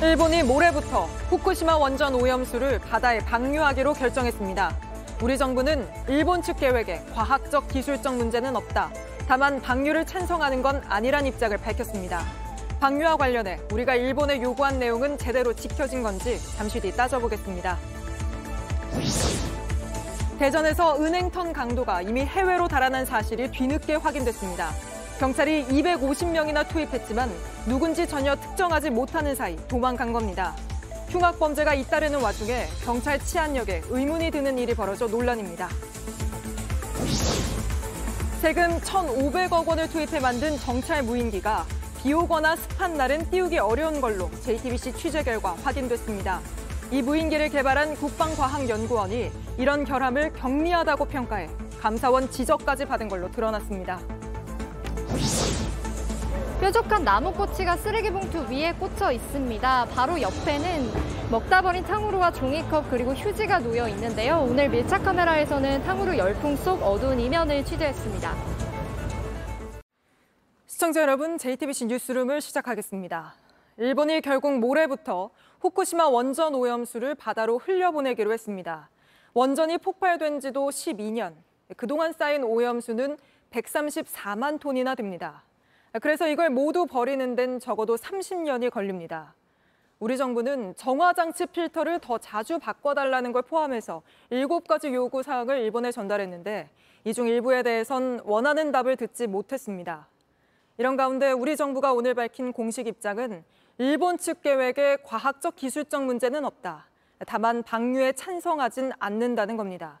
일본이 모레부터 후쿠시마 원전 오염수를 바다에 방류하기로 결정했습니다. 우리 정부는 일본 측 계획에 과학적 기술적 문제는 없다. 다만 방류를 찬성하는 건 아니란 입장을 밝혔습니다. 방류와 관련해 우리가 일본에 요구한 내용은 제대로 지켜진 건지 잠시 뒤 따져보겠습니다. 대전에서 은행턴 강도가 이미 해외로 달아난 사실이 뒤늦게 확인됐습니다. 경찰이 250명이나 투입했지만 누군지 전혀 특정하지 못하는 사이 도망간 겁니다. 흉악 범죄가 잇따르는 와중에 경찰 치안력에 의문이 드는 일이 벌어져 논란입니다. 세금 1,500억 원을 투입해 만든 정찰 무인기가 비 오거나 습한 날은 띄우기 어려운 걸로 JTBC 취재 결과 확인됐습니다. 이 무인기를 개발한 국방과학연구원이 이런 결함을 경미하다고 평가해 감사원 지적까지 받은 걸로 드러났습니다. 뾰족한 나무꼬치가 쓰레기 봉투 위에 꽂혀 있습니다. 바로 옆에는 먹다 버린 탕후루와 종이컵 그리고 휴지가 놓여 있는데요. 오늘 밀착 카메라에서는 탕후루 열풍 속 어두운 이면을 취재했습니다. 시청자 여러분, JTBC 뉴스룸을 시작하겠습니다. 일본이 결국 모레부터 후쿠시마 원전 오염수를 바다로 흘려보내기로 했습니다. 원전이 폭발된 지도 12년, 그동안 쌓인 오염수는 134만 톤이나 됩니다. 그래서 이걸 모두 버리는 데는 적어도 30년이 걸립니다. 우리 정부는 정화장치 필터를 더 자주 바꿔달라는 걸 포함해서 7가지 요구 사항을 일본에 전달했는데 이 중 일부에 대해선 원하는 답을 듣지 못했습니다. 이런 가운데 우리 정부가 오늘 밝힌 공식 입장은 일본 측 계획에 과학적 기술적 문제는 없다. 다만 방류에 찬성하진 않는다는 겁니다.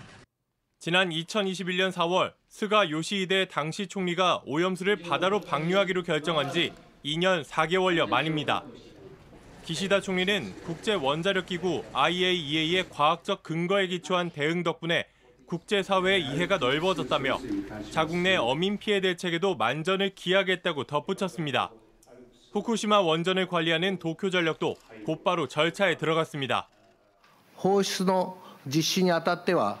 지난 2021년 4월 스가 요시히데 당시 총리가 오염수를 바다로 방류하기로 결정한 지 2년 4개월여 만입니다. 기시다 총리는 국제 원자력 기구 IAEA의 과학적 근거에 기초한 대응 덕분에 국제사회의 이해가 넓어졌다며 자국 내 어민 피해 대책에도 만전을 기하겠다고 덧붙였습니다. 후쿠시마 원전을 관리하는 도쿄전력도 곧바로 절차에 들어갔습니다. 放出の実施にあたっては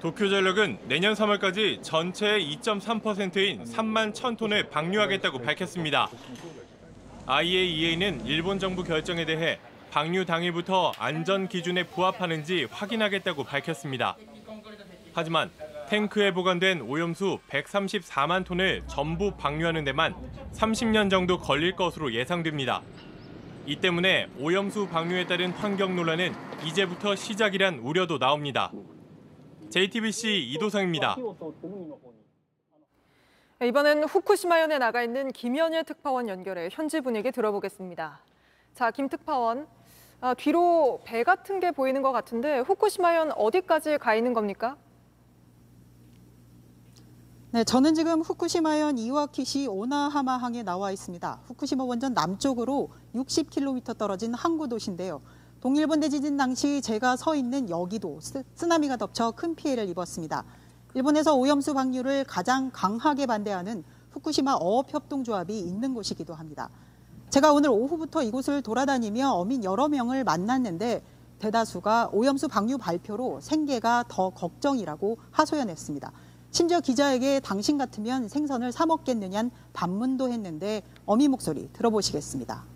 도쿄전력은 내년 3월까지 전체의 2.3%인 3만 1000톤을 방류하겠다고 밝혔습니다. IAEA는 일본 정부 결정에 대해 방류 당일부터 안전 기준에 부합하는지 확인하겠다고 밝혔습니다. 하지만 탱크에 보관된 오염수 134만 톤을 전부 방류하는 데만 30년 정도 걸릴 것으로 예상됩니다. 이 때문에 오염수 방류에 따른 환경 논란은 이제부터 시작이란 우려도 나옵니다. JTBC 이도성입니다. 이번엔 후쿠시마현에 나가 있는 김현일 특파원 연결해 현지 분위기 들어보겠습니다. 자, 김 특파원. 아, 뒤로 배 같은 게 보이는 것 같은데 후쿠시마현 어디까지 가 있는 겁니까? 네, 저는 지금 후쿠시마현 이와키시 오나하마항에 나와 있습니다. 후쿠시마 원전 남쪽으로 60km 떨어진 항구 도시인데요. 동일본 대 지진 당시 제가 서 있는 여기도 쓰나미가 덮쳐 큰 피해를 입었습니다. 일본에서 오염수 방류를 가장 강하게 반대하는 후쿠시마 어업협동조합이 있는 곳이기도 합니다. 제가 오늘 오후부터 이곳을 돌아다니며 어민 여러 명을 만났는데 대다수가 오염수 방류 발표로 생계가 더 걱정이라고 하소연했습니다. 심지어 기자에게 당신 같으면 생선을 사 먹겠느냐는 반문도 했는데 어미 목소리 들어보시겠습니다.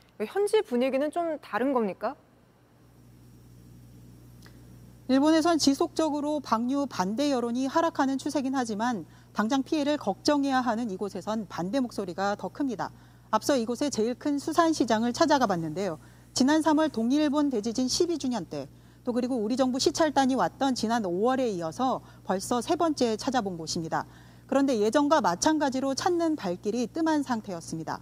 현지 분위기는 좀 다른 겁니까? 일본에선 지속적으로 방류 반대 여론이 하락하는 추세긴 하지만 당장 피해를 걱정해야 하는 이곳에선 반대 목소리가 더 큽니다. 앞서 이곳의 제일 큰 수산시장을 찾아가 봤는데요. 지난 3월 동일본 대지진 12주년 때 또 그리고 우리 정부 시찰단이 왔던 지난 5월에 이어서 벌써 세 번째 찾아본 곳입니다. 그런데 예전과 마찬가지로 찾는 발길이 뜸한 상태였습니다.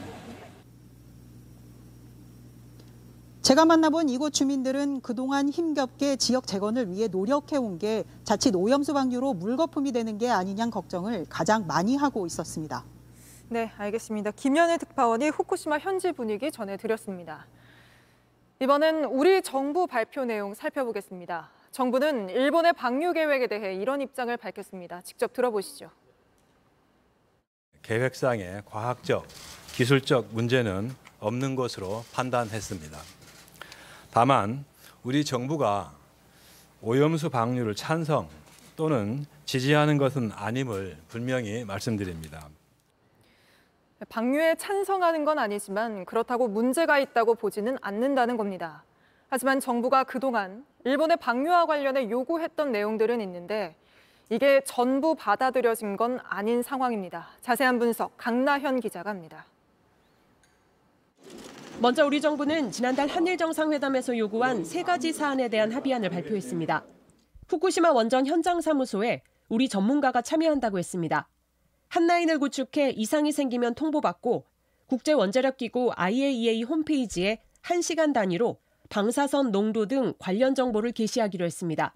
제가 만나본 이곳 주민들은 그동안 힘겹게 지역 재건을 위해 노력해온 게 자칫 오염수 방류로 물거품이 되는 게 아니냐 걱정을 가장 많이 하고 있었습니다. 네, 알겠습니다. 김현일 특파원이 후쿠시마 현지 분위기 전해드렸습니다. 이번엔 우리 정부 발표 내용 살펴보겠습니다. 정부는 일본의 방류 계획에 대해 이런 입장을 밝혔습니다. 직접 들어보시죠. 계획상의 과학적, 기술적 문제는 없는 것으로 판단했습니다. 다만 우리 정부가 오염수 방류를 찬성 또는 지지하는 것은 아님을 분명히 말씀드립니다. 방류에 찬성하는 건 아니지만 그렇다고 문제가 있다고 보지는 않는다는 겁니다. 하지만 정부가 그동안 일본의 방류와 관련해 요구했던 내용들은 있는데 이게 전부 받아들여진 건 아닌 상황입니다. 자세한 분석 강나현 기자가 합니다. 먼저 우리 정부는 지난달 한일 정상회담에서 요구한 세 가지 사안에 대한 합의안을 발표했습니다. 후쿠시마 원전 현장 사무소에 우리 전문가가 참여한다고 했습니다. 한라인을 구축해 이상이 생기면 통보받고 국제 원자력 기구 IAEA 홈페이지에 1시간 단위로 방사선 농도 등 관련 정보를 게시하기로 했습니다.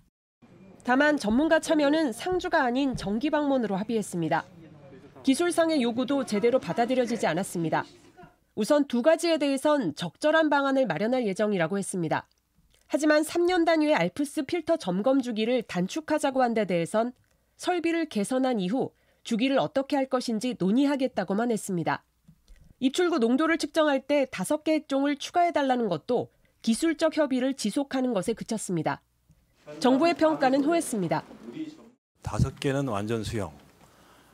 다만 전문가 참여는 상주가 아닌 정기 방문으로 합의했습니다. 기술상의 요구도 제대로 받아들여지지 않았습니다. 우선 두 가지에 대해선 적절한 방안을 마련할 예정이라고 했습니다. 하지만 3년 단위의 알프스 필터 점검 주기를 단축하자고 한 데 대해선 설비를 개선한 이후 주기를 어떻게 할 것인지 논의하겠다고만 했습니다. 입출구 농도를 측정할 때 5개 핵종을 추가해달라는 것도 기술적 협의를 지속하는 것에 그쳤습니다. 정부의 평가는 호했습니다. 다섯 개는 완전 수용,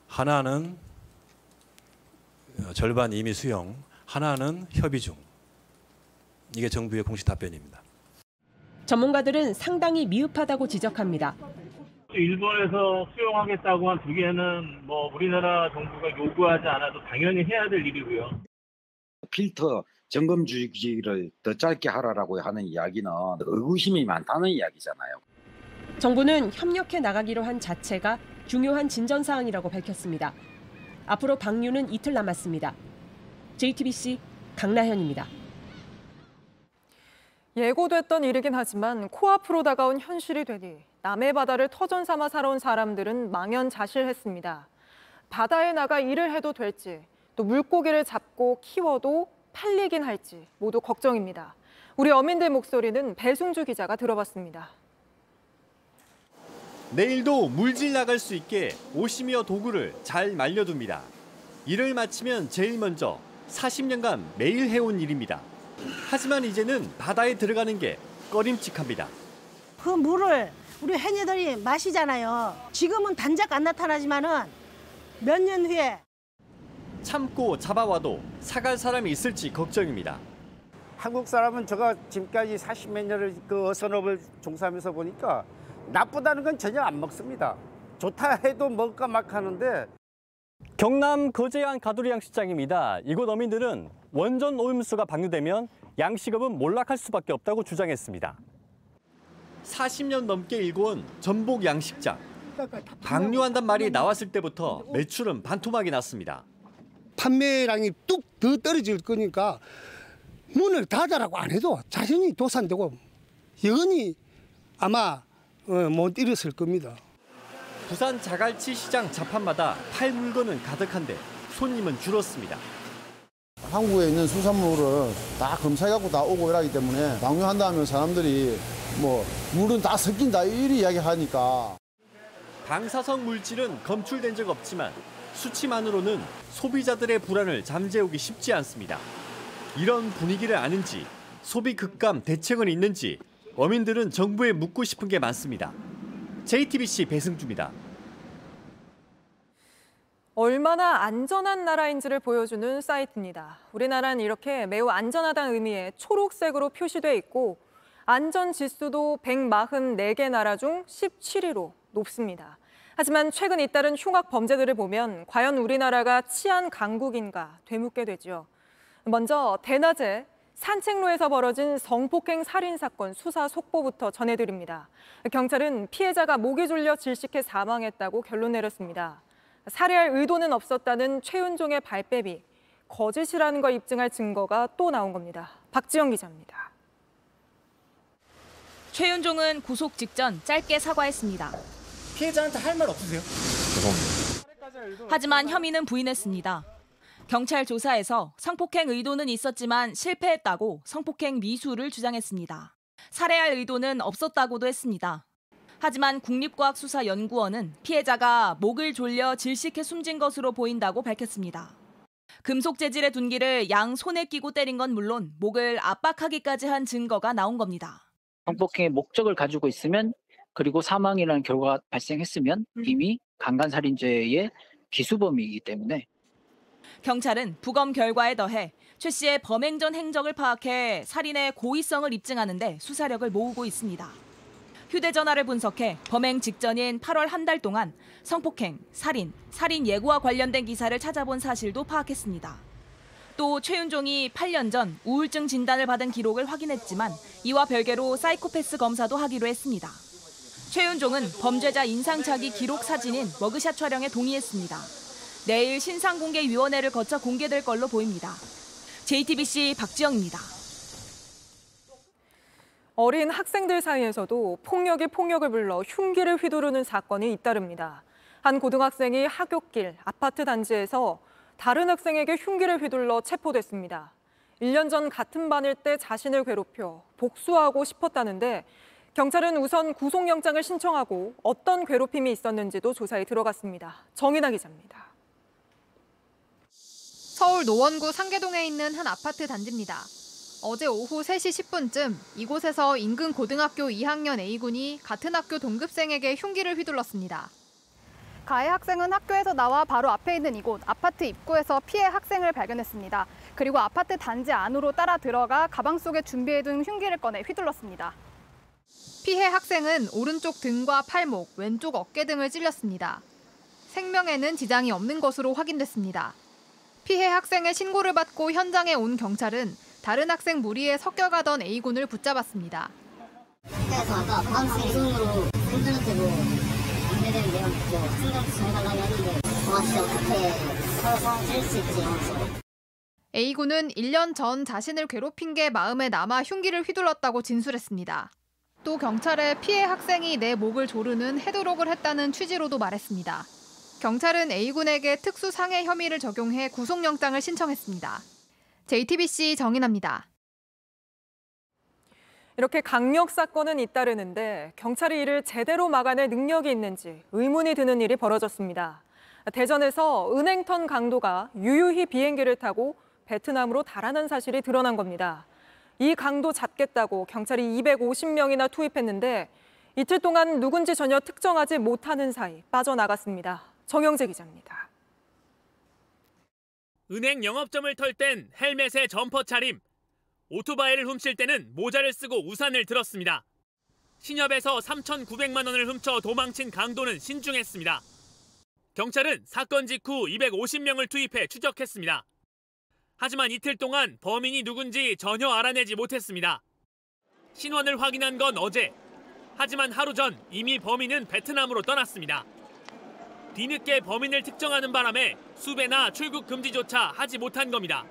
하나는 어, 절반 이미 수용, 하나는 협의 중. 이게 정부의 공식 답변입니다. 전문가들은 상당히 미흡하다고 지적합니다. 일본에서 수용하겠다고 한 두 개는 뭐 우리나라 정부가 요구하지 않아도 당연히 해야 될 일이고요. 필터 점검 주기를 더 짧게 하라라고 하는 이야기는 의구심이 많다는 이야기잖아요. 정부는 협력해 나가기로 한 자체가 중요한 진전 사항이라고 밝혔습니다. 앞으로 방류는 이틀 남았습니다. JTBC 강나현입니다. 예고됐던 일이긴 하지만 코앞으로 다가온 현실이 되니 남해 바다를 터전 삼아 살아온 사람들은 망연자실했습니다. 바다에 나가 일을 해도 될지 또 물고기를 잡고 키워도 팔리긴 할지 모두 걱정입니다. 우리 어민들 목소리는 배승주 기자가 들어봤습니다. 내일도 물질 나갈 수 있게 오시미어 도구를 잘 말려둡니다. 일을 마치면 제일 먼저 40년간 매일 해온 일입니다. 하지만 이제는 바다에 들어가는 게 꺼림칙합니다. 그 물을 우리 해녀들이 마시잖아요. 지금은 단작 안 나타나지만은 몇 년 후에 참고 잡아와도 사갈 사람이 있을지 걱정입니다. 한국 사람은 제가 지금까지 40몇 년을 그 어선업을 종사하면서 보니까 나쁘다는 건 전혀 안 먹습니다. 좋다 해도 먹을까 막 하는데 경남 거제안 가두리 양식장입니다. 이곳 어민들은 원전 오염수가 방류되면 양식업은 몰락할 수밖에 없다고 주장했습니다. 40년 넘게 일궈온 전복 양식장. 방류한단 말이 나왔을 때부터 매출은 반토막이 났습니다. 판매량이 뚝 더 떨어질 거니까 문을 닫아라고 안 해도 자신이 도산되고 영원히 아마 어, 못 일었을 겁니다. 부산 자갈치 시장 자판마다 팔 물건은 가득한데 손님은 줄었습니다. 한국에 있는 수산물을 다 검사해갖고 다 오고 이러기 때문에 방류한다면 사람들이 뭐 물은 다 섞인다 이리 이야기하니까 방사성 물질은 검출된 적 없지만 수치만으로는 소비자들의 불안을 잠재우기 쉽지 않습니다. 이런 분위기를 아는지 소비 급감 대책은 있는지 어민들은 정부에 묻고 싶은 게 많습니다. JTBC 배승주입니다. 얼마나 안전한 나라인지를 보여주는 사이트입니다. 우리나라는 이렇게 매우 안전하다는 의미의 초록색으로 표시돼 있고 안전 지수도 144개 나라 중 17위로 높습니다. 하지만 최근 잇따른 흉악 범죄들을 보면 과연 우리나라가 치안 강국인가 되묻게 되죠. 먼저 대낮에 산책로에서 벌어진 성폭행 살인 사건 수사 속보부터 전해드립니다. 경찰은 피해자가 목이 졸려 질식해 사망했다고 결론 내렸습니다. 살해할 의도는 없었다는 최윤종의 발뺌이 거짓이라는 걸 입증할 증거가 또 나온 겁니다. 박지영 기자입니다. 최윤종은 구속 직전 짧게 사과했습니다. 피해자한테 할 말 없으세요? 죄송합니다. 하지만 혐의는 부인했습니다. 경찰 조사에서 성폭행 의도는 있었지만 실패했다고 성폭행 미수를 주장했습니다. 살해할 의도는 없었다고도 했습니다. 하지만 국립과학수사연구원은 피해자가 목을 졸려 질식해 숨진 것으로 보인다고 밝혔습니다. 금속 재질의 둔기를 양 손에 끼고 때린 건 물론 목을 압박하기까지 한 증거가 나온 겁니다. 성폭행의 목적을 가지고 있으면 그리고 사망이라는 결과가 발생했으면 이미 강간살인죄의 기수범이기 때문에 경찰은 부검 결과에 더해 최 씨의 범행 전 행적을 파악해 살인의 고의성을 입증하는데 수사력을 모으고 있습니다. 휴대전화를 분석해 범행 직전인 8월 한 달 동안 성폭행, 살인, 살인 예고와 관련된 기사를 찾아본 사실도 파악했습니다. 또 최윤종이 8년 전 우울증 진단을 받은 기록을 확인했지만 이와 별개로 사이코패스 검사도 하기로 했습니다. 최윤종은 범죄자 인상착의 기록 사진인 머그샷 촬영에 동의했습니다. 내일 신상공개위원회를 거쳐 공개될 걸로 보입니다. JTBC 박지영입니다. 어린 학생들 사이에서도 폭력이 폭력을 불러 흉기를 휘두르는 사건이 잇따릅니다. 한 고등학생이 하굣길 아파트 단지에서 다른 학생에게 흉기를 휘둘러 체포됐습니다. 1년 전 같은 반일 때 자신을 괴롭혀 복수하고 싶었다는데 경찰은 우선 구속영장을 신청하고 어떤 괴롭힘이 있었는지도 조사에 들어갔습니다. 정인아 기자입니다. 서울 노원구 상계동에 있는 한 아파트 단지입니다. 어제 오후 3시 10분쯤 이곳에서 인근 고등학교 2학년 A군이 같은 학교 동급생에게 흉기를 휘둘렀습니다. 가해 학생은 학교에서 나와 바로 앞에 있는 이곳 아파트 입구에서 피해 학생을 발견했습니다. 그리고 아파트 단지 안으로 따라 들어가 가방 속에 준비해둔 흉기를 꺼내 휘둘렀습니다. 피해 학생은 오른쪽 등과 팔목, 왼쪽 어깨 등을 찔렸습니다. 생명에는 지장이 없는 것으로 확인됐습니다. 피해 학생의 신고를 받고 현장에 온 경찰은 다른 학생 무리에 섞여가던 A군을 붙잡았습니다. 그래서 아까 부담스러운 손으로 뭐 안되는 내용 뭐 학생들한테 전해달라고 했는데 와 진짜 어떻게 서서 찔수 있지 하면서 A군은 1년 전 자신을 괴롭힌 게 마음에 남아 흉기를 휘둘렀다고 진술했습니다. 또 경찰에 피해 학생이 내 목을 조르는 헤드록을 했다는 취지로도 말했습니다. 경찰은 A군에게 특수상해 혐의를 적용해 구속영장을 신청했습니다. JTBC 정인아입니다. 이렇게 강력 사건은 잇따르는데 경찰이 이를 제대로 막아낼 능력이 있는지 의문이 드는 일이 벌어졌습니다. 대전에서 은행턴 강도가 유유히 비행기를 타고 베트남으로 달아난 사실이 드러난 겁니다. 이 강도 잡겠다고 경찰이 250명이나 투입했는데 이틀 동안 누군지 전혀 특정하지 못하는 사이 빠져나갔습니다. 정영재 기자입니다. 은행 영업점을 털 땐 헬멧에 점퍼 차림, 오토바이를 훔칠 때는 모자를 쓰고 우산을 들었습니다. 신협에서 3,900만 원을 훔쳐 도망친 강도는 신중했습니다. 경찰은 사건 직후 250명을 투입해 추적했습니다. 하지만 이틀 동안 범인이 누군지 전혀 알아내지 못했습니다. 신원을 확인한 건 어제. 하지만 하루 전 이미 범인은 베트남으로 떠났습니다. 뒤늦게 범인을 특정하는 바람에 수배나 출국 금지조차 하지 못한 겁니다.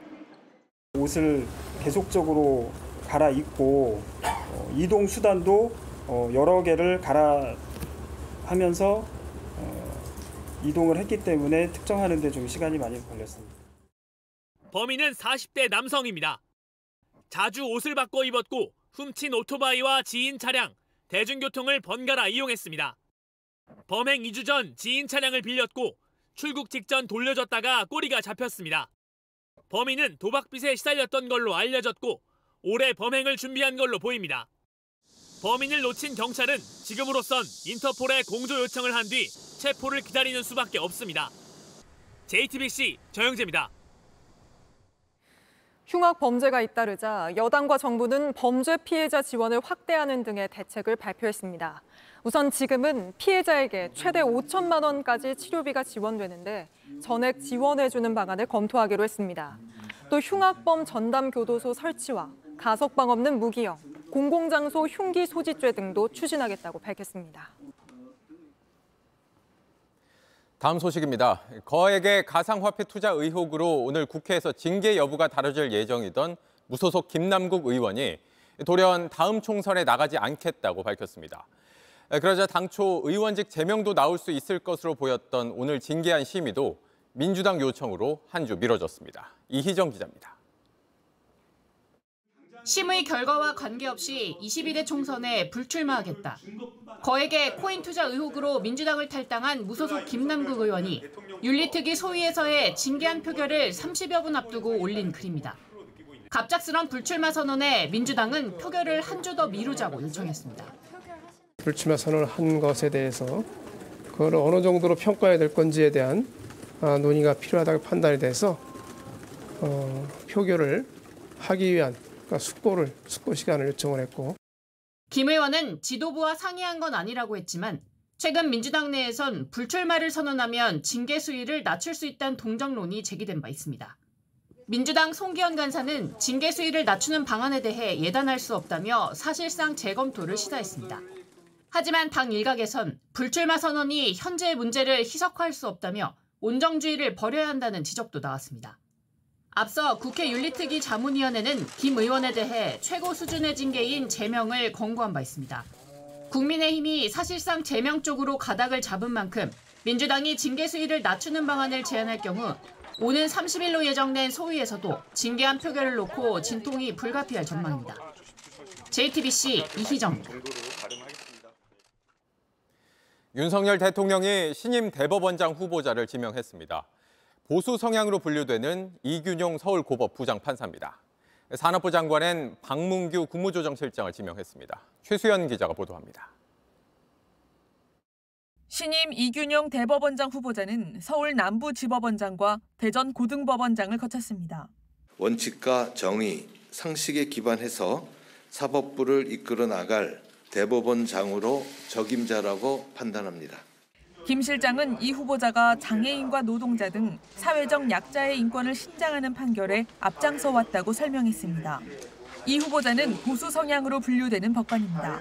옷을 계속적으로 갈아입고 어, 이동 수단도 어, 여러 개를 갈아 하면서 어, 이동을 했기 때문에 특정하는 데 좀 시간이 많이 걸렸습니다. 범인은 40대 남성입니다. 자주 옷을 바꿔 입었고 훔친 오토바이와 지인 차량, 대중교통을 번갈아 이용했습니다. 범행 2주 전 지인 차량을 빌렸고 출국 직전 돌려줬다가 꼬리가 잡혔습니다. 범인은 도박빚에 시달렸던 걸로 알려졌고 올해 범행을 준비한 걸로 보입니다. 범인을 놓친 경찰은 지금으로선 인터폴에 공조 요청을 한 뒤 체포를 기다리는 수밖에 없습니다. JTBC 정영재입니다. 흉악 범죄가 잇따르자 여당과 정부는 범죄 피해자 지원을 확대하는 등의 대책을 발표했습니다. 우선 지금은 피해자에게 최대 5천만 원까지 치료비가 지원되는데 전액 지원해주는 방안을 검토하기로 했습니다. 또 흉악범 전담 교도소 설치와 가석방 없는 무기형, 공공장소 흉기 소지죄 등도 추진하겠다고 밝혔습니다. 다음 소식입니다. 거액의 가상화폐 투자 의혹으로 오늘 국회에서 징계 여부가 다뤄질 예정이던 무소속 김남국 의원이 돌연 다음 총선에 나가지 않겠다고 밝혔습니다. 그러자 당초 의원직 제명도 나올 수 있을 것으로 보였던 오늘 징계한 심의도 민주당 요청으로 한 주 미뤄졌습니다. 이희정 기자입니다. 심의 결과와 관계없이 21대 총선에 불출마하겠다. 거액의 코인 투자 의혹으로 민주당을 탈당한 무소속 김남국 의원이 윤리특위 소위에서의 징계안 표결을 30여 분 앞두고 올린 글입니다. 갑작스런 불출마 선언에 민주당은 표결을 한 주 더 미루자고 요청했습니다. 불출마 선언을 한 것에 대해서 그걸 어느 정도로 평가해야 될 건지에 대한 아, 논의가 필요하다고 판단이 돼서 어, 표결을 하기 위한 그러니까 숙고를 숙고 시간을 요청을 했고 김 의원은 지도부와 상의한 건 아니라고 했지만 최근 민주당 내에선 불출마를 선언하면 징계 수위를 낮출 수 있다는 동정론이 제기된 바 있습니다. 민주당 송기현 간사는 징계 수위를 낮추는 방안에 대해 예단할 수 없다며 사실상 재검토를 시사했습니다. 하지만 당 일각에선 불출마 선언이 현재의 문제를 희석할 수 없다며 온정주의를 버려야 한다는 지적도 나왔습니다. 앞서 국회 윤리특위 자문위원회는 김 의원에 대해 최고 수준의 징계인 제명을 권고한 바 있습니다. 국민의힘이 사실상 제명 쪽으로 가닥을 잡은 만큼 민주당이 징계 수위를 낮추는 방안을 제안할 경우 오는 30일로 예정된 소위에서도 징계안 표결을 놓고 진통이 불가피할 전망입니다. JTBC 이희정입니다. 윤석열 대통령이 신임 대법원장 후보자를 지명했습니다. 보수 성향으로 분류되는 이균용 서울고법 부장판사입니다. 산업부 장관엔 박문규 국무조정실장을 지명했습니다. 최수연 기자가 보도합니다. 신임 이균용 대법원장 후보자는 서울 남부지법원장과 대전 고등법원장을 거쳤습니다. 원칙과 정의, 상식에 기반해서 사법부를 이끌어 나갈 대법원장으로 적임자라고 판단합니다. 김 실장은 이 후보자가 장애인과 노동자 등 사회적 약자의 인권을 신장하는 판결에 앞장서 왔다고 설명했습니다. 이 후보자는 보수 성향으로 분류되는 법관입니다.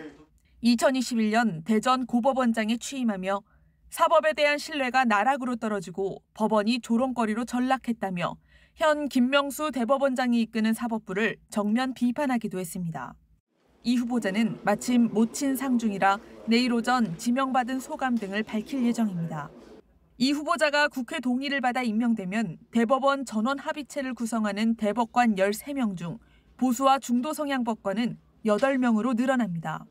2021년 대전 고법원장에 취임하며 사법에 대한 신뢰가 나락으로 떨어지고 법원이 조롱거리로 전락했다며 현 김명수 대법원장이 이끄는 사법부를 정면 비판하기도 했습니다. 이 후보자는 마침 모친 상중이라 내일 오전 지명받은 소감 등을 밝힐 예정입니다. 이 후보자가 국회 동의를 받아 임명되면 대법원 전원 합의체를 구성하는 대법관 13명 중 보수와 중도 성향 법관은 8명으로 늘어납니다.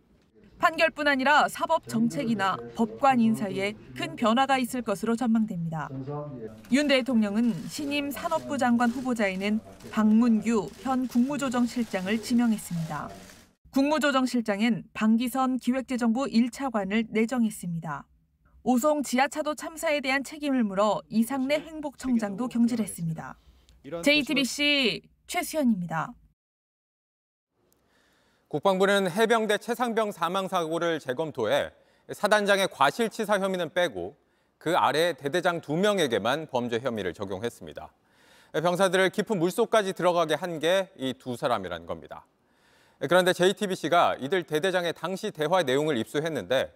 판결뿐 아니라 사법 정책이나 법관 인사에 큰 변화가 있을 것으로 전망됩니다. 윤 대통령은 신임 산업부 장관 후보자에는 박문규 현 국무조정실장을 지명했습니다. 국무조정실장엔 방기선 기획재정부 1차관을 내정했습니다. 오송 지하차도 참사에 대한 책임을 물어 이상래 행복청장도 경질했습니다. JTBC 최수연입니다. 국방부는 해병대 최상병 사망 사고를 재검토해 사단장의 과실치사 혐의는 빼고 그 아래 대대장 두 명에게만 범죄 혐의를 적용했습니다. 병사들을 깊은 물속까지 들어가게 한 게 이 두 사람이란 겁니다. 그런데 JTBC가 이들 대대장의 당시 대화 내용을 입수했는데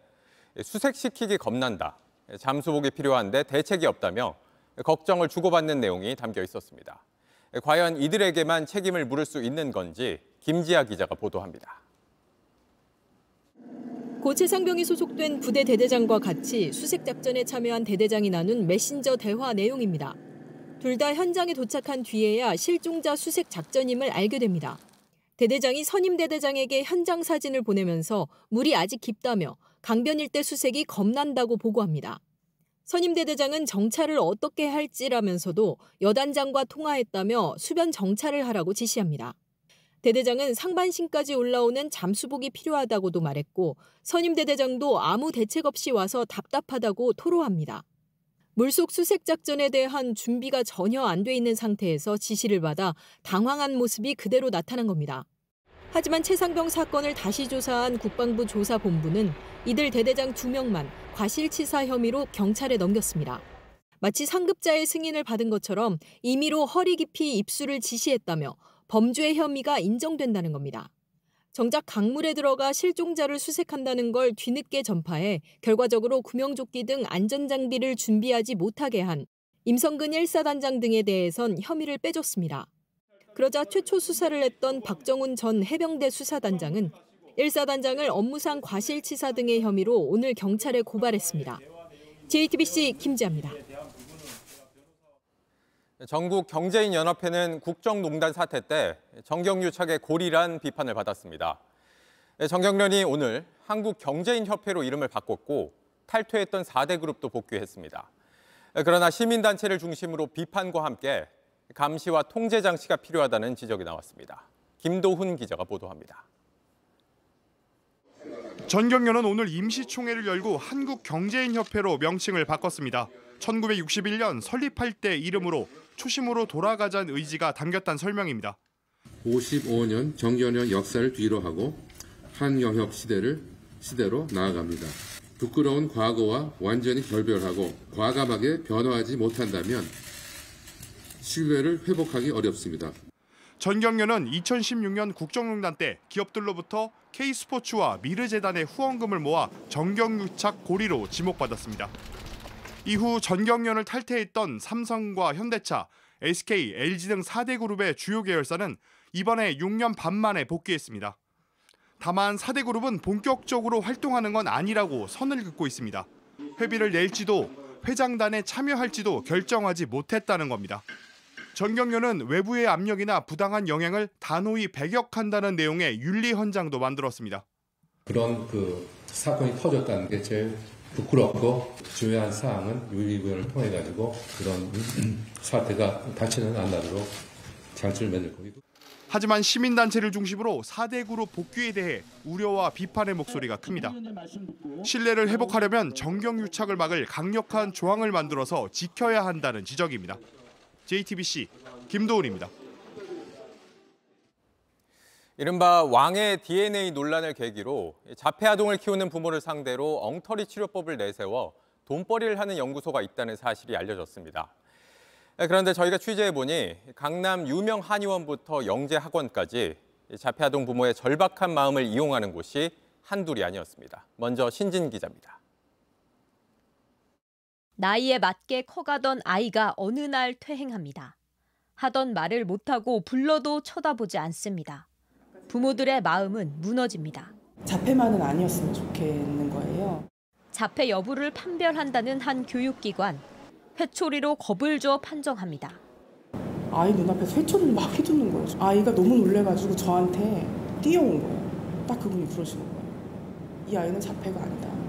수색시키기 겁난다, 잠수복이 필요한데 대책이 없다며 걱정을 주고받는 내용이 담겨 있었습니다. 과연 이들에게만 책임을 물을 수 있는 건지 김지아 기자가 보도합니다. 고 최상병이 소속된 부대 대대장과 같이 수색 작전에 참여한 대대장이 나눈 메신저 대화 내용입니다. 둘 다 현장에 도착한 뒤에야 실종자 수색 작전임을 알게 됩니다. 대대장이 선임 대대장에게 현장 사진을 보내면서 물이 아직 깊다며 강변 일대 수색이 겁난다고 보고합니다. 선임 대대장은 정찰을 어떻게 할지라면서도 여단장과 통화했다며 수변 정찰을 하라고 지시합니다. 대대장은 상반신까지 올라오는 잠수복이 필요하다고도 말했고 선임 대대장도 아무 대책 없이 와서 답답하다고 토로합니다. 물속 수색 작전에 대한 준비가 전혀 안 돼 있는 상태에서 지시를 받아 당황한 모습이 그대로 나타난 겁니다. 하지만 최상병 사건을 다시 조사한 국방부 조사본부는 이들 대대장 2명만 과실치사 혐의로 경찰에 넘겼습니다. 마치 상급자의 승인을 받은 것처럼 임의로 허리 깊이 입수를 지시했다며 범죄 혐의가 인정된다는 겁니다. 정작 강물에 들어가 실종자를 수색한다는 걸 뒤늦게 전파해 결과적으로 구명조끼 등 안전장비를 준비하지 못하게 한 임성근 1사단장 등에 대해선 혐의를 빼줬습니다. 그러자 최초 수사를 했던 박정훈 전 해병대 수사단장은 1사단장을 업무상 과실치사 등의 혐의로 오늘 경찰에 고발했습니다. JTBC 김지아입니다. 전국 경제인 연합회는 국정농단 사태 때 정경유 착의 고리란 비판을 받았습니다. 정경련이 오늘 한국 경제인 협회로 이름을 바꿨고 탈퇴했던 4대 그룹도 복귀했습니다. 그러나 시민단체를 중심으로 비판과 함께 감시와 통제 장치가 필요하다는 지적이 나왔습니다. 김도훈 기자가 보도합니다. 전경련은 오늘 임시총회를 열고 한국경제인협회로 명칭을 바꿨습니다. 1961년 설립할 때 이름으로 초심으로 돌아가자는 의지가 담겼다는 설명입니다. 55년 정경련 역사를 뒤로 하고 한영혁 시대를 시대로 나아갑니다. 부끄러운 과거와 완전히 결별하고 과감하게 변화하지 못한다면 신뢰를 회복하기 어렵습니다. 전경련은 2016년 국정농단 때 기업들로부터 K스포츠와 미르재단의 후원금을 모아 정경유착 고리로 지목받았습니다. 이후 전경련을 탈퇴했던 삼성과 현대차, SK, LG 등 4대 그룹의 주요 계열사는 이번에 6년 반 만에 복귀했습니다. 다만 4대 그룹은 본격적으로 활동하는 건 아니라고 선을 긋고 있습니다. 회비를 낼지도 회장단에 참여할지도 결정하지 못했다는 겁니다. 전경련은 외부의 압력이나 부당한 영향을 단호히 배격한다는 내용의 윤리 헌장도 만들었습니다. 그런 그 사건이 터졌다는 게 제일 부끄럽고 중요한 사항은 윤리위원을 통해 가지고 그런 사태가 다치는 안 나도록 장치를 만들 거고. 하지만 시민단체를 중심으로 4대 그룹 복귀에 대해 우려와 비판의 목소리가 큽니다. 신뢰를 회복하려면 정경유착을 막을 강력한 조항을 만들어서 지켜야 한다는 지적입니다. JTBC 김도훈입니다. 이른바 왕의 DNA 논란을 계기로 자폐 아동을 키우는 부모를 상대로 엉터리 치료법을 내세워 돈벌이를 하는 연구소가 있다는 사실이 알려졌습니다. 그런데 저희가 취재해 보니 강남 유명 한의원부터 영재 학원까지 자폐 아동 부모의 절박한 마음을 이용하는 곳이 한둘이 아니었습니다. 먼저 신진 기자입니다. 나이에 맞게 커가던 아이가 어느 날 퇴행합니다. 하던 말을 못하고 불러도 쳐다보지 않습니다. 부모들의 마음은 무너집니다. 자폐만은 아니었으면 좋겠는 거예요. 자폐 여부를 판별한다는 한 교육기관. 회초리로 겁을 줘 판정합니다. 아이 눈앞에서 회초리를 막 휘두르는 거예요. 아이가 너무 놀래가지고 저한테 뛰어온 거예요. 딱 그분이 그러시는 거예요. 이 아이는 자폐가 아니다.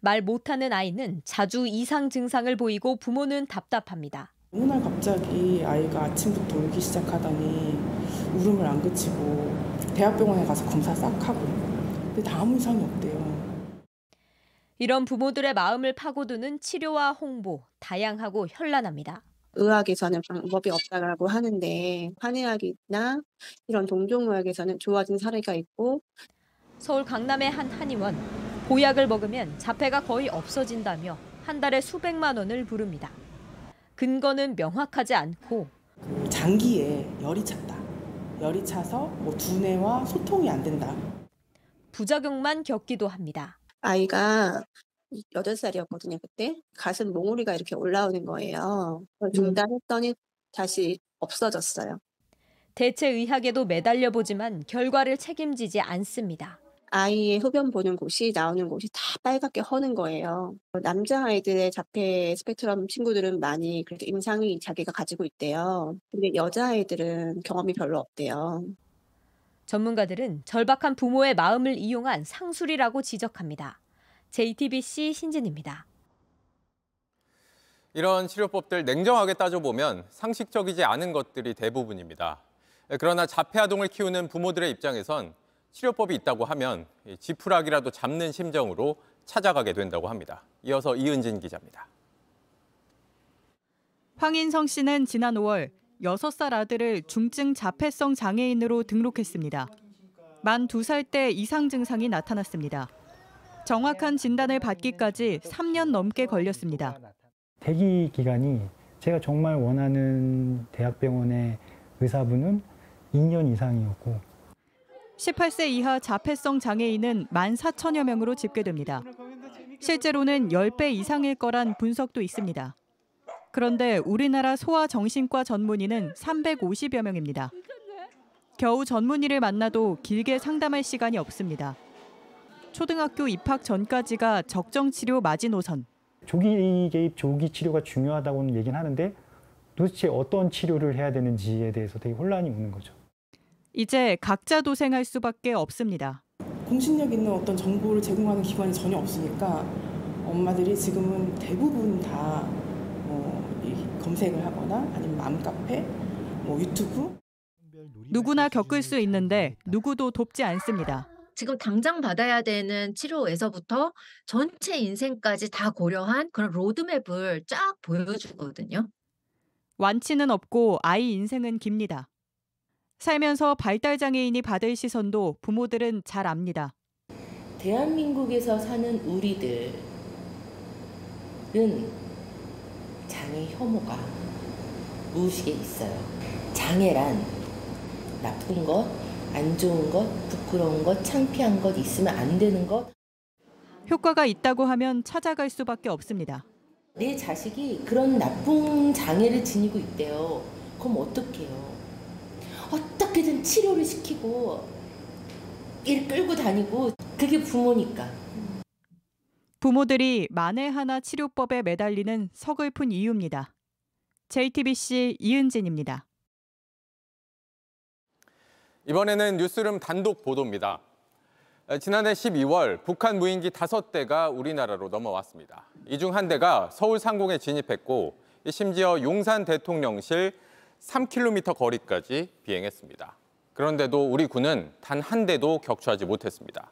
말 못하는 아이는 자주 이상 증상을 보이고 부모는 답답합니다. 어느 날 갑자기 아이가 아침부터 울기 시작하더니 울음을 안 그치고 대학병원에 가서 검사 싹 하고 근데 다 아무 이상이 없대요. 이런 부모들의 마음을 파고드는 치료와 홍보, 다양하고 현란합니다. 의학에서는 방법이 없다고 하는데 한의학이나 이런 동종의학에서는 좋아진 사례가 있고 서울 강남의 한 한의원 보약을 먹으면 자폐가 거의 없어진다며 한 달에 수백만 원을 부릅니다. 근거는 명확하지 않고 그 장기에 열이 찼다. 열이 차서 뭐 두뇌와 소통이 안 된다. 부작용만 겪기도 합니다. 아이가 8살이었거든요, 그때. 가슴 몽우리가 이렇게 올라오는 거예요. 중단했더니 다시 없어졌어요. 대체 의학에도 매달려 보지만 결과를 책임지지 않습니다. 아이의 흡연 보는 곳이 나오는 곳이 다 빨갛게 허는 거예요. 남자아이들의 자폐 스펙트럼 친구들은 많이 그래도 임상이 자기가 가지고 있대요. 근데 여자아이들은 경험이 별로 없대요. 전문가들은 절박한 부모의 마음을 이용한 상술이라고 지적합니다. JTBC 신진입니다. 이런 치료법들 냉정하게 따져보면 상식적이지 않은 것들이 대부분입니다. 그러나 자폐아동을 키우는 부모들의 입장에선 치료법이 있다고 하면 지푸라기라도 잡는 심정으로 찾아가게 된다고 합니다. 이어서 이은진 기자입니다. 황인성 씨는 지난 5월 6살 아들을 중증 자폐성 장애인으로 등록했습니다. 만 2살 때 이상 증상이 나타났습니다. 정확한 진단을 받기까지 3년 넘게 걸렸습니다. 대기 기간이 제가 정말 원하는 대학병원의 의사분은 2년 이상이었고 18세 이하 자폐성 장애인은 14,000여 명으로 집계됩니다. 실제로는 10배 이상일 거란 분석도 있습니다. 그런데 우리나라 소아정신과 전문의는 350여 명입니다. 겨우 전문의를 만나도 길게 상담할 시간이 없습니다. 초등학교 입학 전까지가 적정 치료 마지노선. 조기 개입, 조기 치료가 중요하다고는 얘기는 하는데 도대체 어떤 치료를 해야 되는지에 대해서 되게 혼란이 오는 거죠. 이제 각자 도생할 수밖에 없습니다. 공신력 있는 어떤 정보를 제공하는 기관이 전혀 없으니까 엄마들이 지금은 대부분 다 뭐 검색을 하거나 아니면 맘카페, 뭐 유튜브 누구나 겪을 수 있는데 누구도 돕지 않습니다. 지금 당장 받아야 되는 치료에서부터 전체 인생까지 다 고려한 그런 로드맵을 쫙 보여주거든요. 완치는 없고 아이 인생은 깁니다. 살면서 발달 장애인이 받을 시선도 부모들은 잘 압니다. 대한민국에서 사는 우리들은 장애 혐오가 무의식에 있어요. 장애란 나쁜 것, 안 좋은 것, 부끄러운 것, 창피한 것, 있으면 안 되는 것. 효과가 있다고 하면 찾아갈 수밖에 없습니다. 내 자식이 그런 나쁜 장애를 지니고 있대요. 그럼 어떡해요? 어떻게든 치료를 시키고 일 끌고 다니고 그게 부모니까. 부모들이 만에 하나 치료법에 매달리는 서글픈 이유입니다. JTBC 이은진입니다. 이번에는 뉴스룸 단독 보도입니다. 지난해 12월 북한 무인기 5대가 우리나라로 넘어왔습니다. 이 중 한 대가 서울 상공에 진입했고 심지어 용산 대통령실 3km 거리까지 비행했습니다. 그런데도 우리 군은 단 한 대도 격추하지 못했습니다.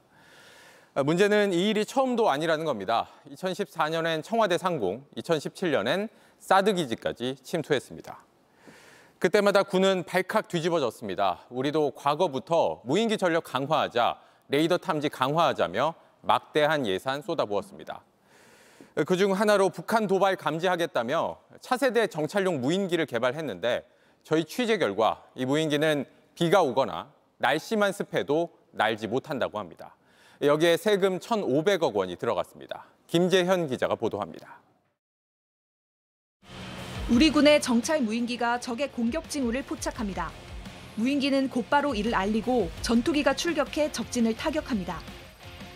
문제는 이 일이 처음도 아니라는 겁니다. 2014년엔 청와대 상공, 2017년엔 사드 기지까지 침투했습니다. 그때마다 군은 발칵 뒤집어졌습니다. 우리도 과거부터 무인기 전력 강화하자, 레이더 탐지 강화하자며 막대한 예산 쏟아부었습니다. 그중 하나로 북한 도발 감지하겠다며 차세대 정찰용 무인기를 개발했는데 저희 취재 결과 이 무인기는 비가 오거나 날씨만 습해도 날지 못한다고 합니다. 여기에 세금 1,500억 원이 들어갔습니다. 김재현 기자가 보도합니다. 우리 군의 정찰 무인기가 적의 공격 징후를 포착합니다. 무인기는 곧바로 이를 알리고 전투기가 출격해 적진을 타격합니다.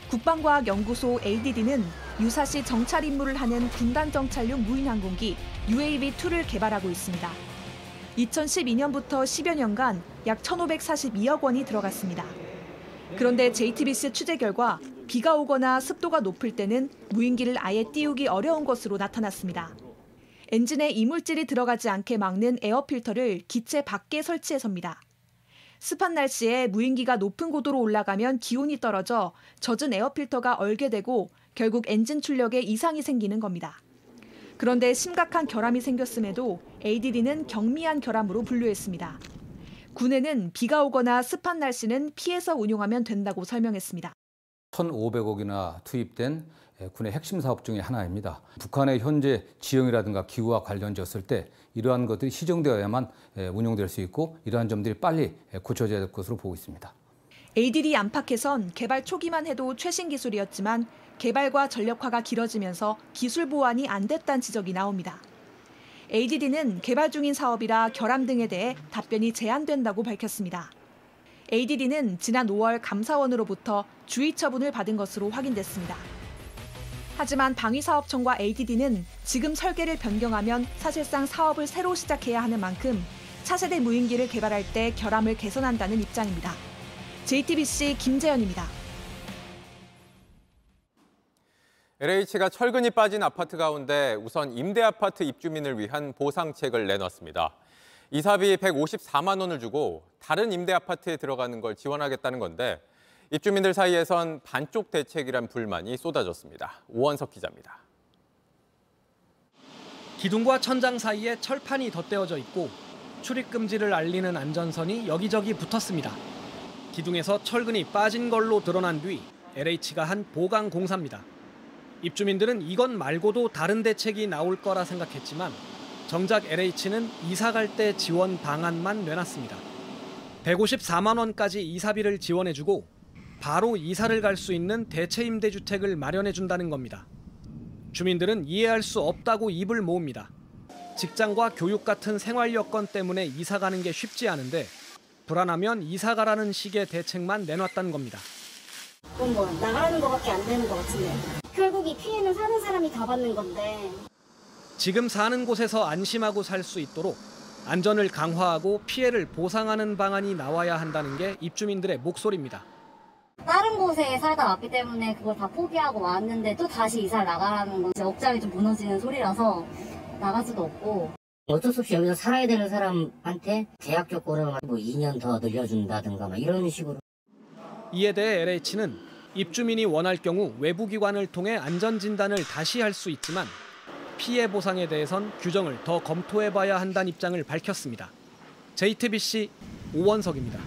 국방과학연구소 ADD는 유사시 정찰 임무를 하는 군단 정찰용 무인 항공기 UAV-2를 개발하고 있습니다. 2012년부터 10여 년간 약 1,542억 원이 들어갔습니다. 그런데 JTBC 취재 결과 비가 오거나 습도가 높을 때는 무인기를 아예 띄우기 어려운 것으로 나타났습니다. 엔진에 이물질이 들어가지 않게 막는 에어 필터를 기체 밖에 설치해서입니다. 습한 날씨에 무인기가 높은 고도로 올라가면 기온이 떨어져 젖은 에어 필터가 얼게 되고 결국 엔진 출력에 이상이 생기는 겁니다. 그런데 심각한 결함이 생겼음에도 ADD는 경미한 결함으로 분류했습니다. 군에는 비가 오거나 습한 날씨는 피해서 운용하면 된다고 설명했습니다. 1,500억이나 투입된 군의 핵심 사업 중의 하나입니다. 북한의 현재 지형이라든가 기후와 관련지었을 때 이러한 것들이 시정되어야만 운용될 수 있고 이러한 점들이 빨리 고쳐져야 될 것으로 보고 있습니다. ADD 안팎에선 개발 초기만 해도 최신 기술이었지만 개발과 전력화가 길어지면서 기술 보완이 안 됐다는 지적이 나옵니다. ADD는 개발 중인 사업이라 결함 등에 대해 답변이 제한된다고 밝혔습니다. ADD는 지난 5월 감사원으로부터 주의 처분을 받은 것으로 확인됐습니다. 하지만 방위사업청과 ADD는 지금 설계를 변경하면 사실상 사업을 새로 시작해야 하는 만큼 차세대 무인기를 개발할 때 결함을 개선한다는 입장입니다. JTBC 김재현입니다. LH가 철근이 빠진 아파트 가운데 우선 임대 아파트 입주민을 위한 보상책을 내놨습니다. 이사비 154만 원을 주고 다른 임대 아파트에 들어가는 걸 지원하겠다는 건데 입주민들 사이에선 반쪽 대책이란 불만이 쏟아졌습니다. 오원석 기자입니다. 기둥과 천장 사이에 철판이 덧대어져 있고 출입 금지를 알리는 안전선이 여기저기 붙었습니다. 기둥에서 철근이 빠진 걸로 드러난 뒤 LH가 한 보강 공사입니다. 입주민들은 이건 말고도 다른 대책이 나올 거라 생각했지만 정작 LH는 이사 갈 때 지원 방안만 내놨습니다. 154만 원까지 이사비를 지원해 주고 바로 이사를 갈 수 있는 대체 임대 주택을 마련해 준다는 겁니다. 주민들은 이해할 수 없다고 입을 모읍니다. 직장과 교육 같은 생활 여건 때문에 이사 가는 게 쉽지 않은데 불안하면 이사 가라는 식의 대책만 내놨다는 겁니다. 그건 뭐 나가는 거밖에 안 되는 것 같은데. 결국 이 피해는 사는 사람이 다 받는 건데. 지금 사는 곳에서 안심하고 살 수 있도록 안전을 강화하고 피해를 보상하는 방안이 나와야 한다는 게 입주민들의 목소리입니다. 다른 곳에 살다 왔기 때문에 그걸 다 포기하고 왔는데 또 다시 이사를 나가라는 건 억장이 좀 무너지는 소리라서 나갈 수도 없고. 어쩔 수 없이 여기서 살아야 되는 사람한테 계약 조건을 뭐 2년 더 늘려준다든가 막 이런 식으로 이에 대해 LH는 입주민이 원할 경우 외부 기관을 통해 안전 진단을 다시 할 수 있지만 피해 보상에 대해선 규정을 더 검토해 봐야 한다는 입장을 밝혔습니다. JTBC 오원석입니다.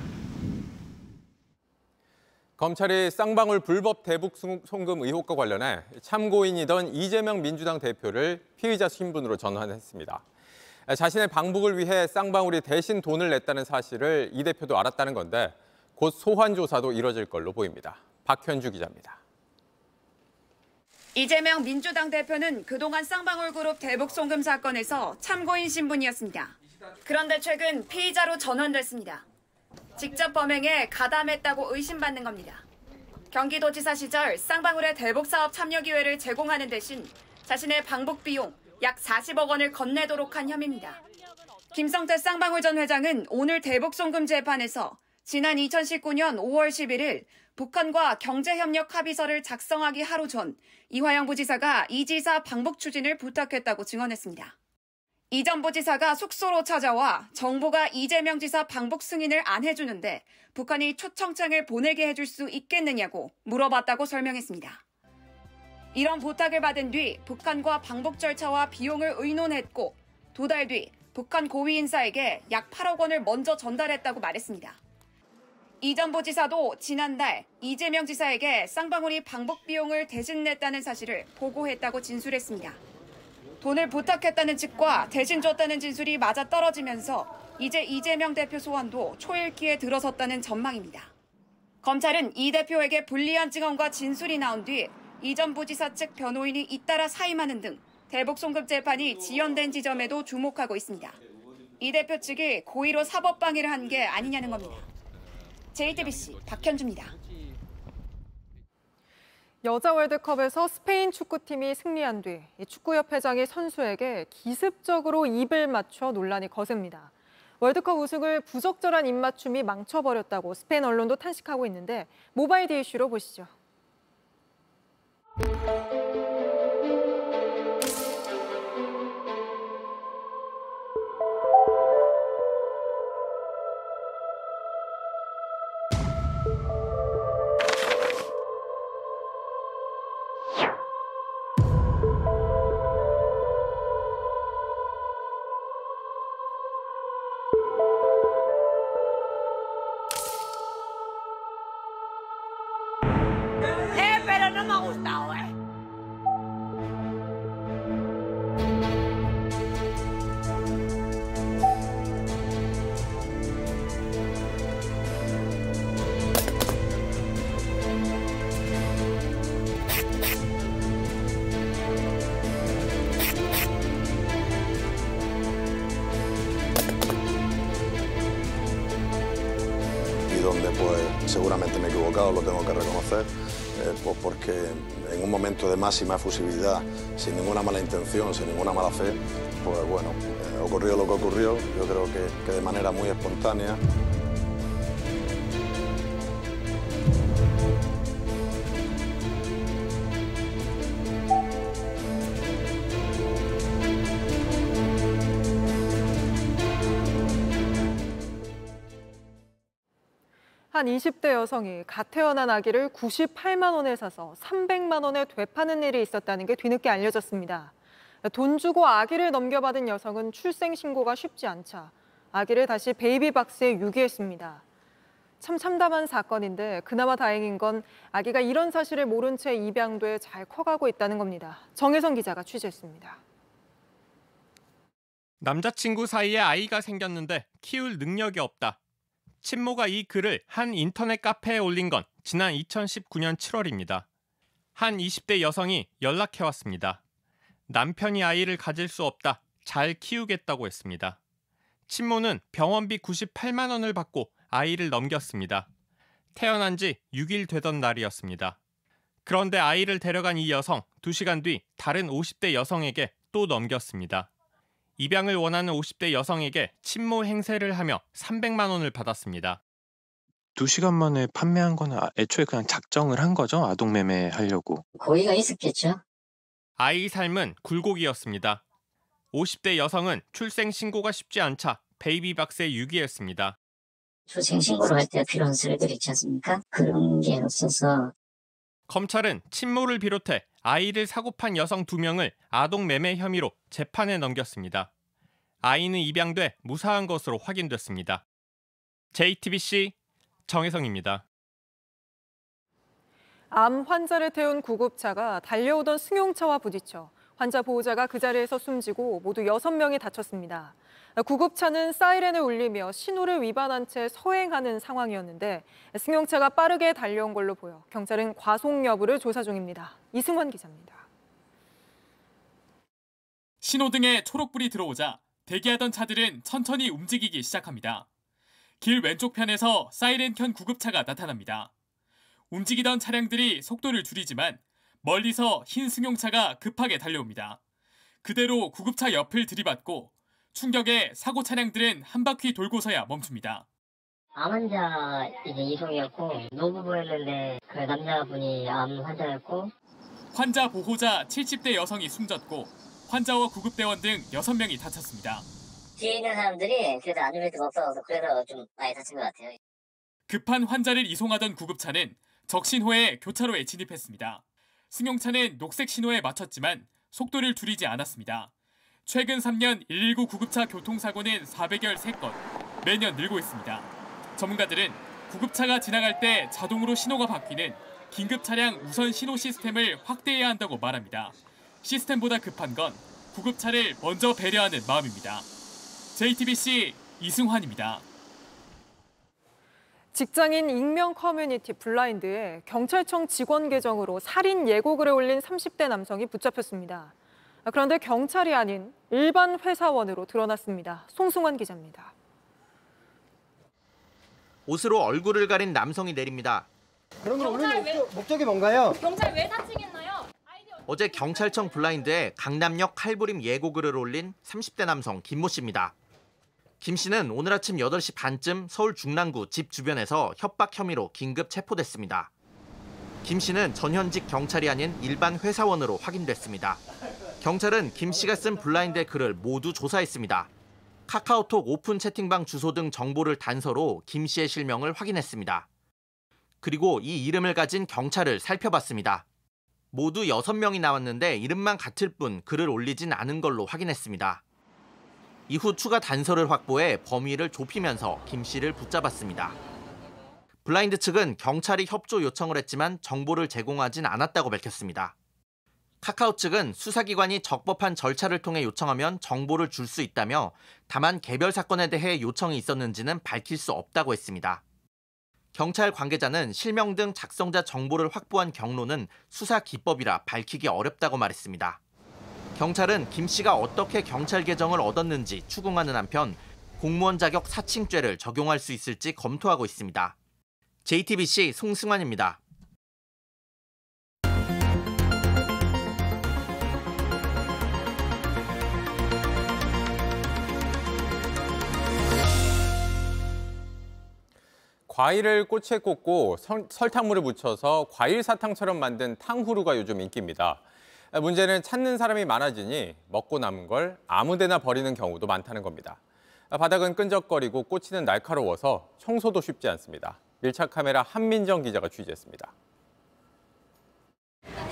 검찰이 쌍방울 불법 대북 송금 의혹과 관련해 참고인이던 이재명 민주당 대표를 피의자 신분으로 전환했습니다. 자신의 방북을 위해 쌍방울이 대신 돈을 냈다는 사실을 이 대표도 알았다는 건데 곧 소환 조사도 이뤄질 걸로 보입니다. 박현주 기자입니다. 이재명 민주당 대표는 그동안 쌍방울 그룹 대북 송금 사건에서 참고인 신분이었습니다. 그런데 최근 피의자로 전환됐습니다. 직접 범행에 가담했다고 의심받는 겁니다. 경기도지사 시절 쌍방울의 대북 사업 참여 기회를 제공하는 대신 자신의 방북 비용 약 40억 원을 건네도록 한 혐의입니다. 김성태 쌍방울 전 회장은 오늘 대북 송금 재판에서 지난 2019년 5월 11일 북한과 경제협력 합의서를 작성하기 하루 전 이화영 부지사가 이 지사 방북 추진을 부탁했다고 증언했습니다. 이전 부지사가 숙소로 찾아와 정부가 이재명 지사 방북 승인을 안 해주는데 북한이 초청장을 보내게 해줄 수 있겠느냐고 물어봤다고 설명했습니다. 이런 부탁을 받은 뒤 북한과 방북 절차와 비용을 의논했고 두 달 뒤 북한 고위 인사에게 약 8억 원을 먼저 전달했다고 말했습니다. 이전 부지사도 지난달 이재명 지사에게 쌍방울이 방북 비용을 대신 냈다는 사실을 보고했다고 진술했습니다. 돈을 부탁했다는 측과 대신 줬다는 진술이 맞아 떨어지면서 이제 이재명 대표 소환도 초읽기에 들어섰다는 전망입니다. 검찰은 이 대표에게 불리한 증언과 진술이 나온 뒤 이전 부 지사 측 변호인이 잇따라 사임하는 등 대북 송금 재판이 지연된 지점에도 주목하고 있습니다. 이 대표 측이 고의로 사법 방해를 한 게 아니냐는 겁니다. JTBC 박현주입니다. 여자 월드컵에서 스페인 축구팀이 승리한 뒤 축구협회장이 선수에게 기습적으로 입을 맞춰 논란이 거셉니다. 월드컵 우승을 부적절한 입맞춤이 망쳐버렸다고 스페인 언론도 탄식하고 있는데 모바일 디 이슈로 보시죠. Seguramente me he equivocado, lo tengo que reconocer, eh, pues porque en un momento de máxima efusividad, sin ninguna mala intención, sin ninguna mala fe, pues bueno, eh, ocurrió lo que ocurrió, yo creo que, que de manera muy espontánea. 한 20대 여성이 갓 태어난 아기를 98만 원에 사서 300만 원에 되파는 일이 있었다는 게 뒤늦게 알려졌습니다. 돈 주고 아기를 넘겨받은 여성은 출생 신고가 쉽지 않자 아기를 다시 베이비 박스에 유기했습니다. 참 참담한 사건인데 그나마 다행인 건 아기가 이런 사실을 모른 채 입양돼 잘 커가고 있다는 겁니다. 정혜성 기자가 취재했습니다. 남자친구 사이에 아이가 생겼는데 키울 능력이 없다. 친모가 이 글을 한 인터넷 카페에 올린 건 지난 2019년 7월입니다. 한 20대 여성이 연락해 왔습니다. 남편이 아이를 가질 수 없다. 잘 키우겠다고 했습니다. 친모는 병원비 98만 원을 받고 아이를 넘겼습니다. 태어난 지 6일 되던 날이었습니다. 그런데 아이를 데려간 이 여성 2시간 뒤 다른 50대 여성에게 또 넘겼습니다. 입양을 원하는 50대 여성에게 친모 행세를 하며 300만 원을 받았습니다. 두 시간 만에 판매한 거는 아- 애초에 그냥 작정을 한 거죠? 아동 매매 하려고. 고의가 있었겠죠. 아이 삶은 굴곡이었습니다. 50대 여성은 출생 신고가 쉽지 않자 베이비박스에 유기했습니다. 출생 신고를 할 때 필요한 서류들 있지 않습니까? 그런 게 없어서 검찰은 친모를 비롯해 아이를 사고 판 여성 2명을 아동 매매 혐의로 재판에 넘겼습니다. 아이는 입양돼 무사한 것으로 확인됐습니다. JTBC 정혜성입니다. 암 환자를 태운 구급차가 달려오던 승용차와 부딪혀 환자 보호자가 그 자리에서 숨지고 모두 6명이 다쳤습니다. 구급차는 사이렌을 울리며 신호를 위반한 채 서행하는 상황이었는데 승용차가 빠르게 달려온 걸로 보여 경찰은 과속 여부를 조사 중입니다. 이승환 기자입니다. 신호등에 초록불이 들어오자 대기하던 차들은 천천히 움직이기 시작합니다. 길 왼쪽 편에서 사이렌 켠 구급차가 나타납니다. 움직이던 차량들이 속도를 줄이지만 멀리서 흰 승용차가 급하게 달려옵니다. 그대로 구급차 옆을 들이받고 충격에 사고 차량들은 한 바퀴 돌고서야 멈춥니다. 암 환자 이제 이송이었고 노부부였는데 그 남자분이 암 환자였고 환자 보호자 70대 여성이 숨졌고 환자와 구급대원 등 6명이 다쳤습니다. 뒤에 있는 사람들이 그래도 안전벨트가 없어서 그래서 좀 많이 다친 것 같아요. 급한 환자를 이송하던 구급차는 적신호에 교차로에 진입했습니다. 승용차는 녹색 신호에 맞췄지만 속도를 줄이지 않았습니다. 최근 3년 119 구급차 교통사고는 400여 3건, 매년 늘고 있습니다. 전문가들은 구급차가 지나갈 때 자동으로 신호가 바뀌는 긴급 차량 우선 신호 시스템을 확대해야 한다고 말합니다. 시스템보다 급한 건 구급차를 먼저 배려하는 마음입니다. JTBC 이승환입니다. 직장인 익명 커뮤니티 블라인드에 경찰청 직원 계정으로 살인 예고글을 올린 30대 남성이 붙잡혔습니다. 그런데 경찰이 아닌 일반 회사원으로 드러났습니다. 송승환 기자입니다. 옷으로 얼굴을 가린 남성이 내립니다. 그런 걸 올리는 목적, 목적 이 뭔가요? 경찰 왜 사칭했나요? 어제 경찰청 블라인드에 강남역 칼부림 예고글을 올린 30대 남성 김모 씨입니다. 김 씨는 오늘 아침 8시 반쯤 서울 중랑구 집 주변에서 협박 혐의로 긴급 체포됐습니다. 김 씨는 전현직 경찰이 아닌 일반 회사원으로 확인됐습니다. 경찰은 김 씨가 쓴 블라인드 글을 모두 조사했습니다. 카카오톡 오픈 채팅방 주소 등 정보를 단서로 김 씨의 실명을 확인했습니다. 그리고 이 이름을 가진 경찰을 살펴봤습니다. 모두 6명이 나왔는데 이름만 같을 뿐 글을 올리진 않은 걸로 확인했습니다. 이후 추가 단서를 확보해 범위를 좁히면서 김 씨를 붙잡았습니다. 블라인드 측은 경찰이 협조 요청을 했지만 정보를 제공하진 않았다고 밝혔습니다. 카카오 측은 수사기관이 적법한 절차를 통해 요청하면 정보를 줄 수 있다며 다만 개별 사건에 대해 요청이 있었는지는 밝힐 수 없다고 했습니다. 경찰 관계자는 실명 등 작성자 정보를 확보한 경로는 수사 기법이라 밝히기 어렵다고 말했습니다. 경찰은 김 씨가 어떻게 경찰 계정을 얻었는지 추궁하는 한편 공무원 자격 사칭죄를 적용할 수 있을지 검토하고 있습니다. JTBC 송승환입니다. 과일을 꼬치에 꽂고 설, 설탕물을 묻혀서 과일 사탕처럼 만든 탕후루가 요즘 인기입니다. 문제는 찾는 사람이 많아지니 먹고 남은 걸 아무데나 버리는 경우도 많다는 겁니다. 바닥은 끈적거리고 꼬치는 날카로워서 청소도 쉽지 않습니다. 밀착 카메라 한민정 기자가 취재했습니다.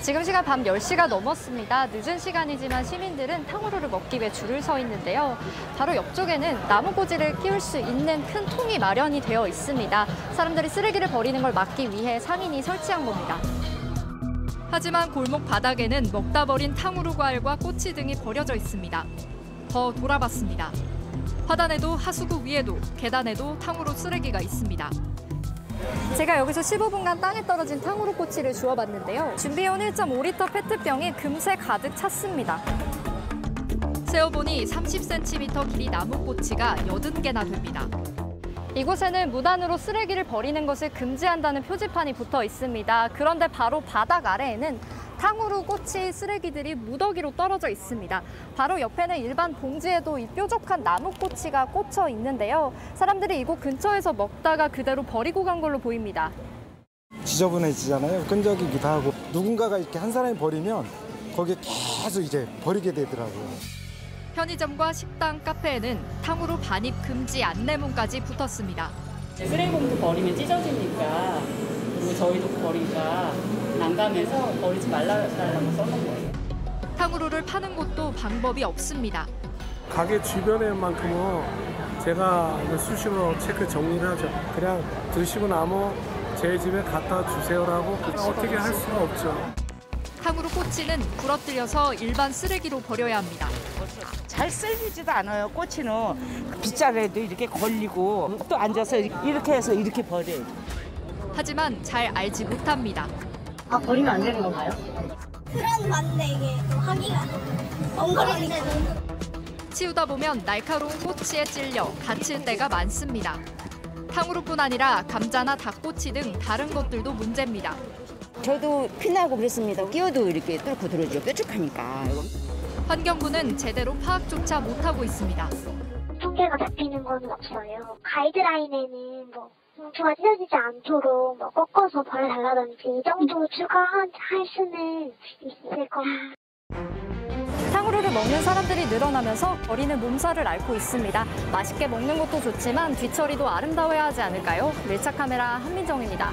지금 시간 밤 10시가 넘었습니다. 늦은 시간이지만 시민들은 탕후루를 먹기 위해 줄을 서 있는데요. 바로 옆쪽에는 나무꽂이를 끼울 수 있는 큰 통이 마련이 되어 있습니다. 사람들이 쓰레기를 버리는 걸 막기 위해 상인이 설치한 겁니다. 하지만 골목 바닥에는 먹다 버린 탕후루 과일과 꼬치 등이 버려져 있습니다. 더 돌아봤습니다. 화단에도 하수구 위에도 계단에도 탕후루 쓰레기가 있습니다. 제가 여기서 15분간 땅에 떨어진 탕후루 꼬치를 주워봤는데요. 준비해온 1.5리터 페트병이 금세 가득 찼습니다. 세어보니 30cm 길이 나무 꼬치가 80개나 됩니다. 이곳에는 무단으로 쓰레기를 버리는 것을 금지한다는 표지판이 붙어 있습니다. 그런데 바로 바닥 아래에는 탕후루 꼬치 쓰레기들이 무더기로 떨어져 있습니다. 바로 옆에는 일반 봉지에도 이 뾰족한 나무 꼬치가 꽂혀 있는데요. 사람들이 이곳 근처에서 먹다가 그대로 버리고 간 걸로 보입니다. 지저분해지잖아요. 끈적이기도 하고 누군가가 이렇게 한 사람이 버리면 거기에 계속 이제 버리게 되더라고요. 편의점과 식당, 카페에는 탕후루 반입 금지 안내문까지 붙었습니다. 쓰레기봉투 버리면 찢어지니까 그리고 저희도 버리니까 난감해서 버리지 말라고 써놓은 거예요. 탕후루를 파는 곳도 방법이 없습니다. 가게 주변에만큼은 제가 수시로 체크 정리를 하죠. 그냥 드시고 나면 제 집에 갖다 주세요라고 어떻게 할 수가 없죠. 탕후루 꼬치는 부러뜨려서 일반 쓰레기로 버려야 합니다. 잘 썰리지도 않아요. 꼬치는 빗자루에도 이렇게 걸리고 또 앉아서 이렇게 해서 이렇게 버려요. 하지만 잘 알지 못합니다. 아, 버리면 안 되는 건가요? 그런 맞네 이게 또 하기가 번거로우니까 치우다 보면 날카로운 꼬치에 찔려 다칠 때가 많습니다. 탕후루뿐 아니라 감자나 닭꼬치 등 다른 것들도 문제입니다. 저도 피나고 그랬습니다. 끼어도 이렇게 뚫고 들어오죠. 뾰족하니까. 환경부는 제대로 파악조차 못하고 있습니다. 통계가 잡히는 건 없어요. 가이드라인에는 뭐 봉투가 찢어지지 않도록 뭐 꺾어서 버려달라든지 이 정도 추가할 수는 있을 겁니다. 탕후루를 먹는 사람들이 늘어나면서 버리는 몸살을 앓고 있습니다. 맛있게 먹는 것도 좋지만 뒤처리도 아름다워야 하지 않을까요? 밀착 카메라 한민정입니다.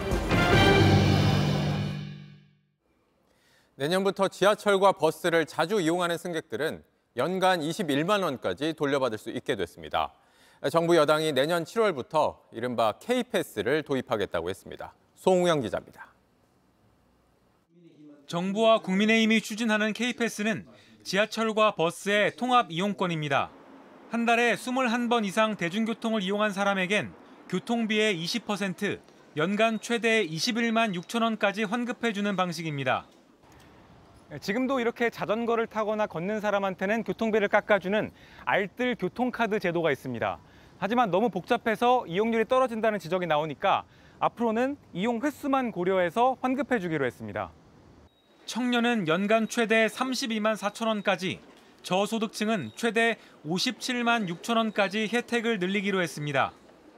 내년부터 지하철과 버스를 자주 이용하는 승객들은 연간 21만 원까지 돌려받을 수 있게 됐습니다. 정부 여당이 내년 7월부터 이른바 K패스를 도입하겠다고 했습니다. 송우영 기자입니다. 정부와 국민의힘이 추진하는 K패스는 지하철과 버스의 통합 이용권입니다. 한 달에 21번 이상 대중교통을 이용한 사람에겐 교통비의 20%, 연간 최대 21만 6천 원까지 환급해주는 방식입니다. 지금도 이렇게 자전거를 타거나 걷는 사람한테는 교통비를 깎아주는 알뜰 교통카드 제도가 있습니다. 하지만 너무 복잡해서 이용률이 떨어진다는 지적이 나오니까 앞으로는 이용 횟수만 고려해서 환급해 주기로 했습니다. 청년은 연간 최대 32만 4천 원까지, 저소득층은 최대 57만 6천 원까지 혜택을 늘리기로 했습니다.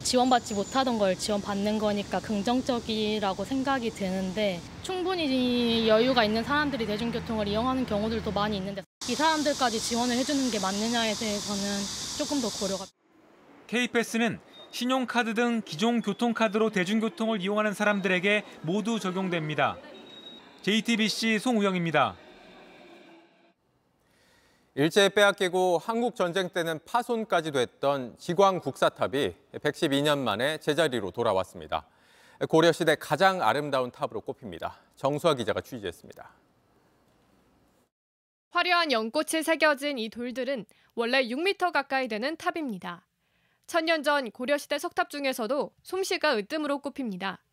지원받지 못하던 걸 지원받는 거니까 긍정적이라고 생각이 드는데 충분히 여유가 있는 사람들이 대중교통을 이용하는 경우들도 많이 있는데 이 사람들까지 지원을 해주는 게 맞느냐에 대해서는 조금 더 고려가. K패스는 신용카드 등 기존 교통카드로 대중교통을 이용하는 사람들에게 모두 적용됩니다. JTBC 송우영입니다. 일제에 빼앗기고 한국 전쟁 때는 파손까지 됐던 지광 국사탑이 112년 만에 제자리로 돌아왔습니다. 고려 시대 가장 아름다운 탑으로 꼽힙니다. 정수아 기자가 취재했습니다. 화려한 연꽃이 새겨진 이 돌들은 원래 6m 가까이 되는 탑입니다. 천년 전 고려시대 석탑 중에서도 솜씨가 으뜸으로 꼽힙니다.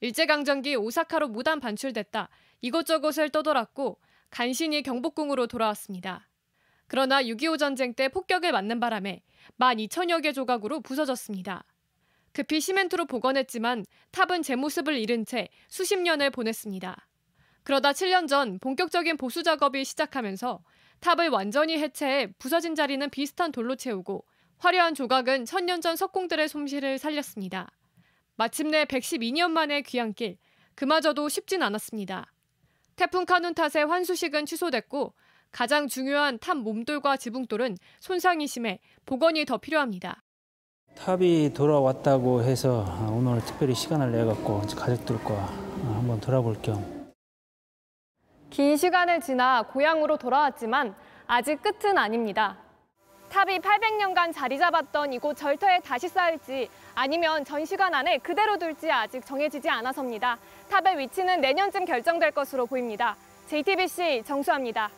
일제강점기 오사카로 무단 반출됐다 이곳저곳을 떠돌았고 간신히 경복궁으로 돌아왔습니다. 그러나 6.25 전쟁 때 폭격을 맞는 바람에 12,000여 개 조각으로 부서졌습니다. 급히 시멘트로 복원했지만 탑은 제 모습을 잃은 채 수십 년을 보냈습니다. 그러다 7년 전 본격적인 보수 작업이 시작하면서 탑을 완전히 해체해 부서진 자리는 비슷한 돌로 채우고 화려한 조각은 천년 전 석공들의 솜씨를 살렸습니다. 마침내 112년 만의 귀향길, 그마저도 쉽진 않았습니다. 태풍 카눈 탓에 환수식은 취소됐고 가장 중요한 탑 몸돌과 지붕돌은 손상이 심해 복원이 더 필요합니다. 탑이 돌아왔다고 해서 오늘 특별히 시간을 내 갖고 가족들과 한번 돌아볼 겸 긴 시간을 지나 고향으로 돌아왔지만 아직 끝은 아닙니다. 탑이 800년간 자리 잡았던 이곳 절터에 다시 쌓일지 아니면 전시관 안에 그대로 둘지 아직 정해지지 않아서입니다. 탑의 위치는 내년쯤 결정될 것으로 보입니다. JTBC 정수합니다.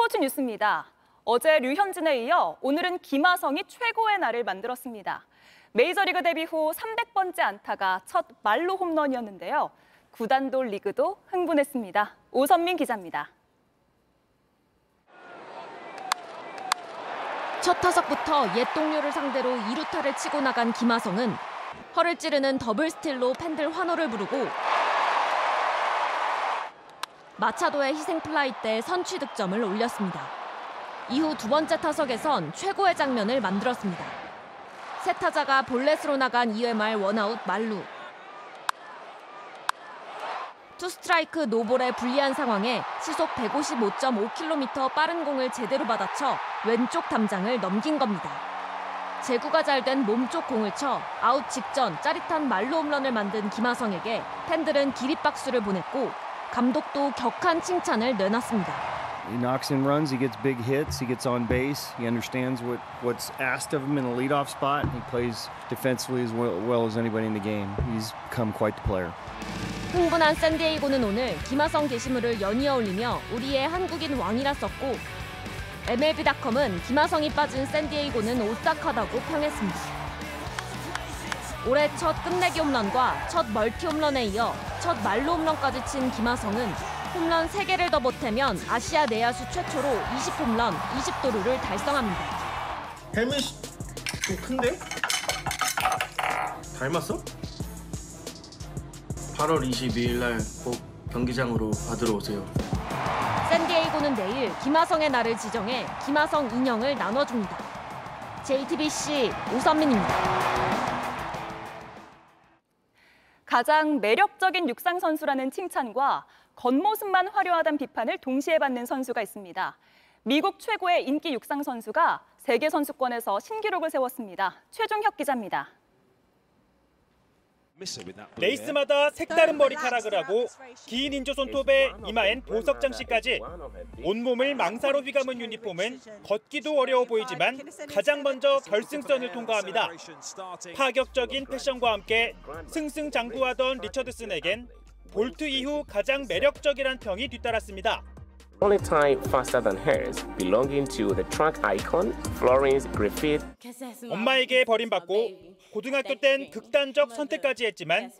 스포츠 뉴스입니다. 어제 류현진에 이어 오늘은 김하성이 최고의 날을 만들었습니다. 메이저리그 데뷔 후 300번째 안타가 첫 말로 홈런이었는데요. 구단돌 리그도 흥분했습니다. 오선민 기자입니다. 첫 타석부터 옛 동료를 상대로 2루타를 치고 나간 김하성은 허를 찌르는 더블 스틸로 팬들 환호를 부르고 마차도의 희생 플라이 때 선취 득점을 올렸습니다. 이후 두 번째 타석에선 최고의 장면을 만들었습니다. 세 타자가 볼넷으로 나간 2회 말 원아웃 만루. 투 스트라이크 노볼의 불리한 상황에 시속 155.5km 빠른 공을 제대로 받아쳐 왼쪽 담장을 넘긴 겁니다. 제구가 잘 된 몸쪽 공을 쳐 아웃 직전 짜릿한 말로 홈런을 만든 김하성에게 팬들은 기립박수를 보냈고 감독도 격한 칭찬을 내놨습니다. He knocks in runs, he gets big hits, he gets on base, he understands what, what's asked of him in a leadoff spot, and he plays defensively as well, well as anybody in the game. He's become quite the player. 흥분한 샌디에이고는 오늘 김하성 게시물을 연이어 올리며 우리의 한국인 왕이라 썼고 MLB.com은 김하성이 빠진 샌디에이고는 오싹하다고 평했습니다. 올해 첫 끝내기 홈런과 첫 멀티 홈런에 이어 첫 말로 홈런까지 친 김하성은 홈런 3개를 더 보태면 아시아 내야수 최초로 20홈런, 20도루를 달성합니다. 헬멧이 좀 큰데? 닮았어? 8월 22일 날 꼭 경기장으로 받으러 오세요. 샌디에이고는 내일 김하성의 날을 지정해 김하성 인형을 나눠줍니다. JTBC 오선민입니다. 가장 매력적인 육상 선수라는 칭찬과 겉모습만 화려하다는 비판을 동시에 받는 선수가 있습니다. 미국 최고의 인기 육상 선수가 세계 선수권에서 신기록을 세웠습니다. 최종혁 기자입니다. 레이스마다 색다른 머리카락을 하고 긴 인조 손톱에 이마엔 보석 장식까지 온몸을 망사로 휘감은 유니폼은 걷기도 어려워 보이지만 가장 먼저 결승선을 통과합니다. 파격적인 패션과 함께 승승장구하던 리처드슨에겐 볼트 이후 가장 매력적이란 평이 뒤따랐습니다. Only time faster than hers, belonging to the track icon Florence Griffith. 엄마에게 버림받고 고등학교 땐 극단적 선택까지 했지만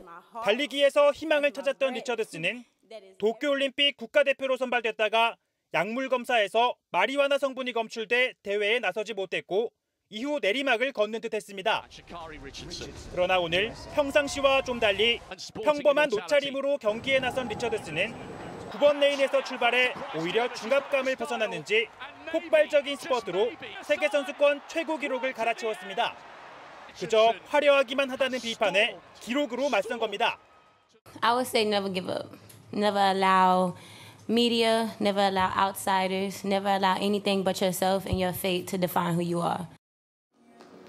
달리기에서 희망을 찾았던 리처드슨은 도쿄올림픽 국가대표로 선발됐다가 약물 검사에서 마리화나 성분이 검출돼 대회에 나서지 못했고 이후 내리막을 걷는 듯 했습니다. 그러나 오늘 평상시와 좀 달리 평범한 옷차림으로 경기에 나선 리처드슨은 9번 레인에서 출발해 오히려 중압감을 벗어났는지 폭발적인 스퍼트로 세계 선수권 최고 기록을 갈아치웠습니다. 그저 화려하기만 하다는 비판에 기록으로 맞선 겁니다. I would say never give up. Never allow media, never allow outsiders, never allow anything but yourself and your fate to define who you are.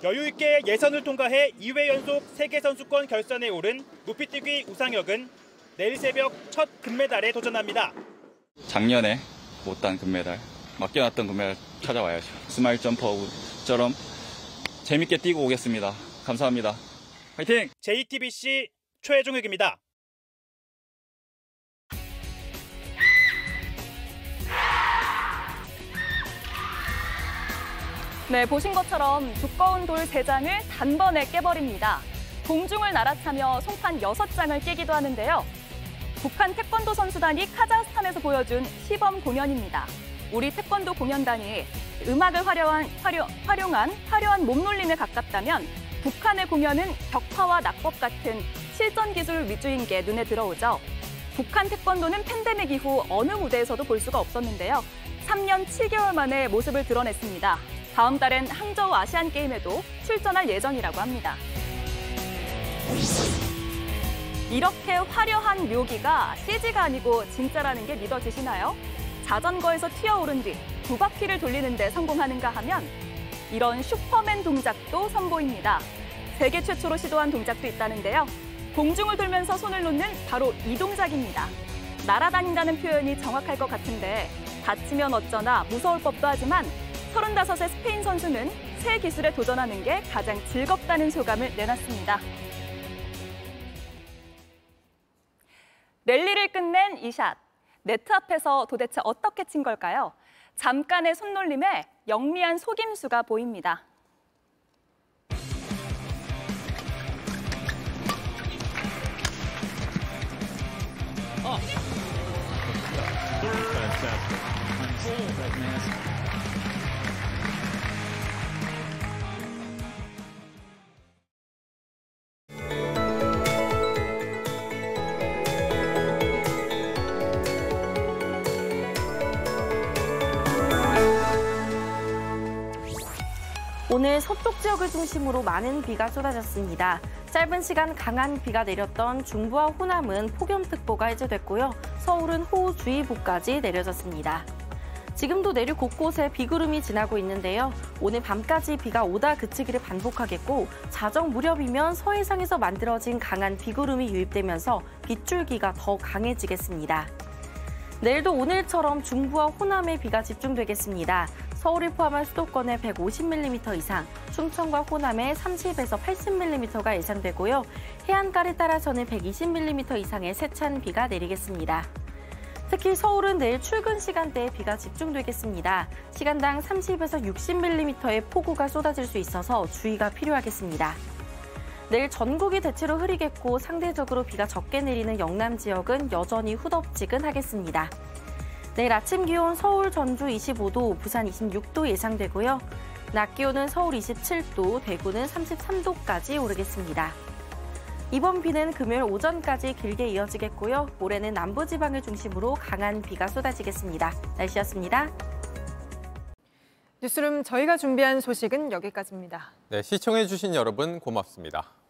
여유 있게 예선을 통과해 2회 연속 세계 선수권 결선에 오른 높이뛰기 우상혁은 내일 새벽 첫 금메달에 도전합니다. 작년에 못딴 금메달, 맡겨놨던 금메달 찾아와야죠. 스마일 점퍼처럼 재밌게 뛰고 오겠습니다. 감사합니다. 화이팅! JTBC 최종혁입니다. 네, 보신 것처럼 두꺼운 돌 3장을 단번에 깨버립니다. 공중을 날아차며 송판 6장을 깨기도 하는데요. 북한 태권도 선수단이 카자흐스탄에서 보여준 시범 공연입니다. 우리 태권도 공연단이 음악을 활용한, 활용, 활용한 화려한 몸놀림에 가깝다면 북한의 공연은 격파와 낙법 같은 실전 기술 위주인 게 눈에 들어오죠. 북한 태권도는 팬데믹 이후 어느 무대에서도 볼 수가 없었는데요. 3년 7개월 만에 모습을 드러냈습니다. 다음 달엔 항저우 아시안 게임에도 출전할 예정이라고 합니다. 이렇게 화려한 묘기가 CG가 아니고 진짜라는 게 믿어지시나요? 자전거에서 튀어오른 뒤 두 바퀴를 돌리는 데 성공하는가 하면 이런 슈퍼맨 동작도 선보입니다. 세계 최초로 시도한 동작도 있다는데요. 공중을 돌면서 손을 놓는 바로 이 동작입니다. 날아다닌다는 표현이 정확할 것 같은데 다치면 어쩌나 무서울 법도 하지만 35세 스페인 선수는 새 기술에 도전하는 게 가장 즐겁다는 소감을 내놨습니다. 랠리를 끝낸 이 샷. 네트 앞에서 도대체 어떻게 친 걸까요? 잠깐의 손놀림에 영리한 속임수가 보입니다. 오늘 서쪽 지역을 중심으로 많은 비가 쏟아졌습니다. 짧은 시간 강한 비가 내렸던 중부와 호남은 폭염특보가 해제됐고요. 서울은 호우주의보까지 내려졌습니다. 지금도 내륙 곳곳에 비구름이 지나고 있는데요. 오늘 밤까지 비가 오다 그치기를 반복하겠고 자정 무렵이면 서해상에서 만들어진 강한 비구름이 유입되면서 빗줄기가 더 강해지겠습니다. 내일도 오늘처럼 중부와 호남에 비가 집중되겠습니다. 서울을 포함한 수도권에 150mm 이상, 충청과 호남에 30에서 80mm가 예상되고요. 해안가를 따라서는 120mm 이상의 세찬 비가 내리겠습니다. 특히 서울은 내일 출근 시간대에 비가 집중되겠습니다. 시간당 30에서 60mm의 폭우가 쏟아질 수 있어서 주의가 필요하겠습니다. 내일 전국이 대체로 흐리겠고 상대적으로 비가 적게 내리는 영남 지역은 여전히 후덥지근하겠습니다. 내일 아침 기온 서울, 전주 25도, 부산 26도 예상되고요. 낮 기온은 서울 27도, 대구는 33도까지 오르겠습니다. 이번 비는 금요일 오전까지 길게 이어지겠고요. 모레는 남부지방을 중심으로 강한 비가 쏟아지겠습니다. 날씨였습니다. 뉴스룸 저희가 준비한 소식은 여기까지입니다. 네, 시청해주신 여러분 고맙습니다.